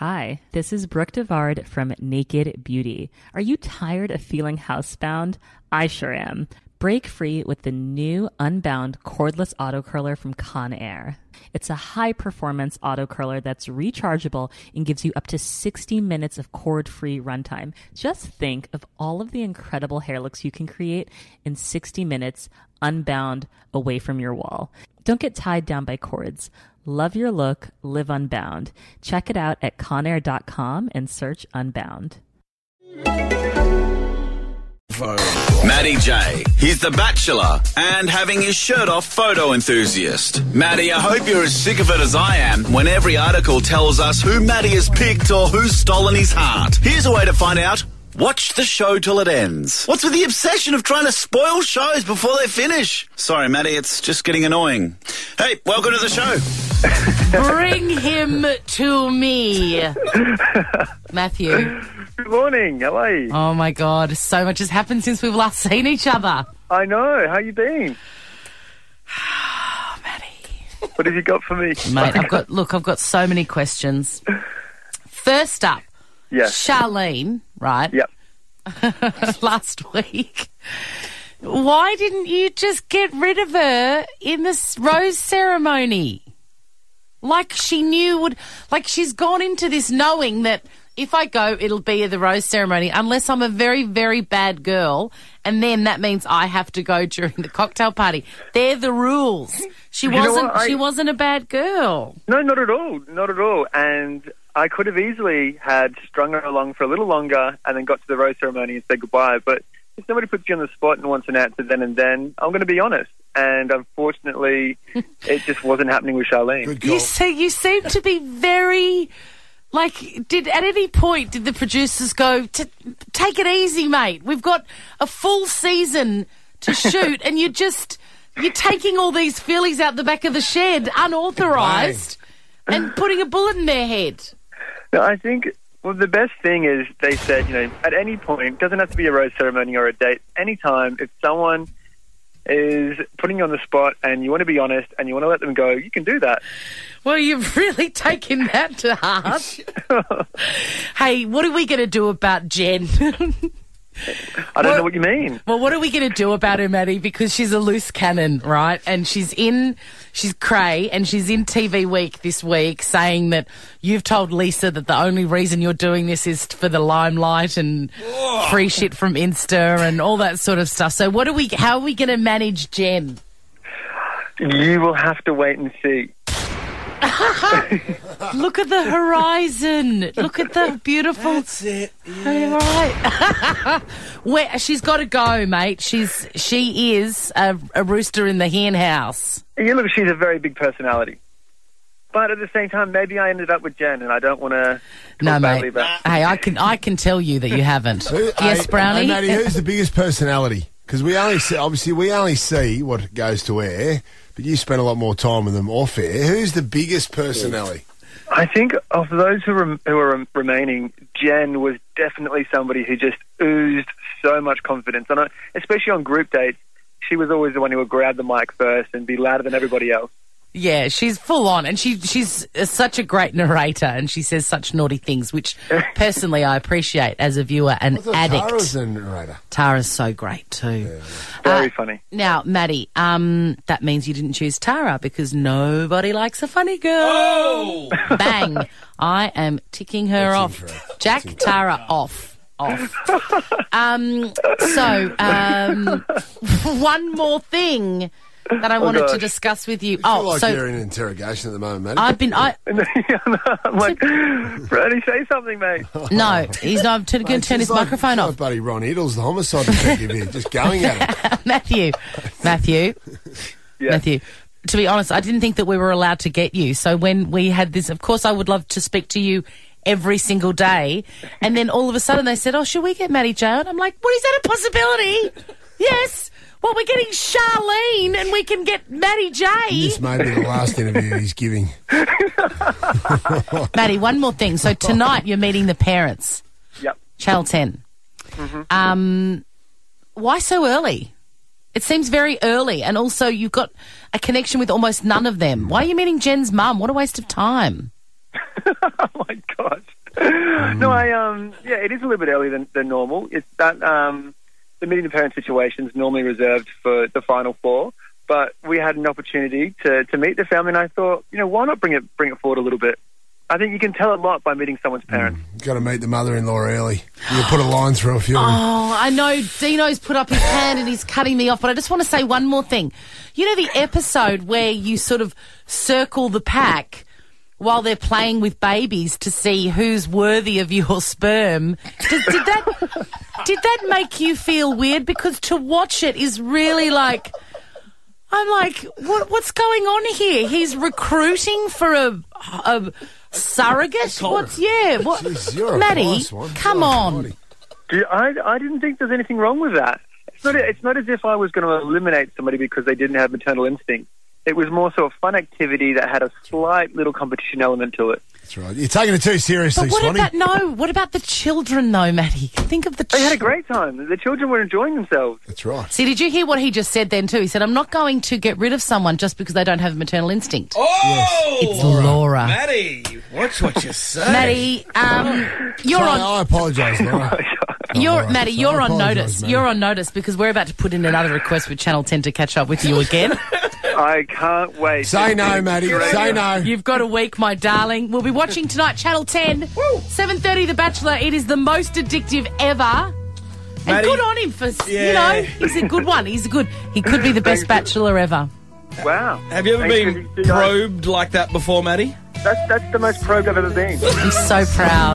Hi, this is Brooke DeVard from Naked Beauty. Are you tired of feeling housebound? I sure am. Break free with the new Unbound cordless auto curler from Conair. It's a high performance auto curler that's rechargeable and gives you up to 60 minutes of cord free runtime. Just think of all of the incredible hair looks you can create in 60 minutes unbound away from your wall. Don't get tied down by cords. Love your look, live unbound. Check it out at conair.com and search Unbound. Matty J. He's the bachelor and having his shirt off photo enthusiast. Matty, I hope you're as sick of it as I am when every article tells us who Matty has picked or who's stolen his heart. Here's a way to find out. Watch the show till it ends. What's with the obsession of trying to spoil shows before they finish? Sorry, Matty, it's just getting annoying. Hey, welcome to the show. Bring him to me. Matthew. Good morning. How are you? Oh my god, so much has happened since we've last seen each other. I know. How you been? Oh, Matty. What have you got for me, Mate, I've got look, I've got so many questions. First up, Yes. Charlene, right? Yep. last week. Why didn't you just get rid of her in this rose ceremony? Like she knew would like she's gone into this knowing that if I go it'll be at the rose ceremony unless I'm a very very bad girl and then that means I have to go during the cocktail party. They're the rules. She You wasn't? I- she wasn't a bad girl. No, not at all. Not at all. And I could have easily had strung her along for a little longer and then got to the rose ceremony and said goodbye. But if somebody puts you on the spot and wants an answer then and then, I'm going to be honest. And unfortunately, it just wasn't happening with Charlene. You call. say you seem to be very like did at any point did the producers go "T- take it easy mate we've got a full season to shoot and you're just you're taking all these fillies out the back of the shed unauthorized and putting a bullet in their head No, I think well, the best thing is they said, you know, at any point, it doesn't have to be a rose ceremony or a date. Anytime, if someone is putting you on the spot and you want to be honest and you want to let them go, you can do that. well you've really taken that to heart hey what are we going to do about jen I don't Well- know what you mean. Well, what are we going to do about her, Matty? Because she's a loose cannon, right? And she's in, she's cray, and she's in TV Week this week saying that you've told Lisa that the only reason you're doing this is for the limelight and free shit from Insta and all that sort of stuff. So, what are we? How are we going to manage Jen? You will have to wait and see. Look at the horizon. Look at the beautiful. That's it. All right. Where she's got to go, mate. She's she is a, a rooster in the hen house. You look, she's a very big personality. But at the same time, maybe I ended up with Jen, and I don't want to. No, badly mate. about- Hey, I can I can tell you that you haven't. Who- yes, hey, Brownie. Hey, Matty, who's the biggest personality? Because we only see, obviously, we only see what goes to air, but you spend a lot more time with them off air. Who's the biggest personality? I think of those who, rem- who are rem- remaining, Jen was definitely somebody who just oozed so much confidence. And I, especially on group dates, she was always the one who would grab the mic first and be louder than everybody else. Yeah, she's full on, and she she's uh, such a great narrator, and she says such naughty things, which personally I appreciate as a viewer and I thought addict. Tara was the narrator. Tara's so great too. Very Uh, funny. Now, Matty, um, that means you didn't choose Tara because nobody likes a funny girl. Bang! I am ticking her That's off. incorrect. Jack Tara off. Off. um, so, um, one more thing that I oh, wanted to discuss with you. Oh, like so you're in interrogation at the moment, Matty. I've been. I I'm like, Brady, say something, mate. no, he's not going to turn his like- microphone off. Buddy Ron Iddles, the homicide detective here, just going at it. Matthew, Matthew, Yeah. Matthew. To be honest, I didn't think that we were allowed to get you. So when we had this, of course, I would love to speak to you every single day. And then all of a sudden they said, "Oh, should we get Matty J?" I'm like, "What is that a possibility?" Yes. Well, we're getting Charlene, and we can get Matty J. This may be the last interview he's giving. Matty, one more thing. So tonight you're meeting the parents. Yep. Channel 10. Um, why so early? It seems very early, and also you've got a connection with almost none of them. Why are you meeting Jen's mum? What a waste of time. oh my god. No, I um yeah, it is a little bit earlier than, than normal. It's that um the meeting the parent situation is normally reserved for the final four, but we had an opportunity to, to meet the family, and I thought, you know, why not bring it bring it forward a little bit? I think you can tell a lot by meeting someone's mm. parents. Got to meet the mother-in-law early. You put a line through a few. of. Oh, I know Dino's put up his hand and he's cutting me off, but I just want to say one more thing. You know the episode where you sort of circle the pack while they're playing with babies to see who's worthy of your sperm. Did, did that did that make you feel weird? Because to watch it is really like I'm like, what, what's going on here? He's recruiting for a, a surrogate. What's yeah? What, Jeez, you're Matty? nice. Come God on. Dude, I, I didn't think there's anything wrong with that. It's not, it's not as if I was going to eliminate somebody because they didn't have maternal instinct. It was more so a fun activity that had a slight little competition element to it. That's right. You're taking it too seriously, But what Swanee. about no? What about the children though, Matty? Think of the. They had a great time. The children were enjoying themselves. That's right. See, did you hear what he just said then too? He said, "I'm not going to get rid of someone just because they don't have a maternal instinct." Oh, It's Laura. Matty, watch what you say. Matty, um, you're Sorry, on. I apologise, Laura. You're right. Matty. So You're on notice. Matty. You're on notice because we're about to put in another request with Channel 10 to catch up with you again. I can't wait. Say no, Matty. Say no. You've got a week, my darling. We'll be watching tonight, Channel 10, 7:30. The Bachelor. It is the most addictive ever. And good on him for, you know, he's a good one. He's a good. He could be the best Thanks. bachelor ever. Wow. Have you ever Thanks been for these probed like that before, Matty? That's, that's the most probed I've ever been. He's so proud.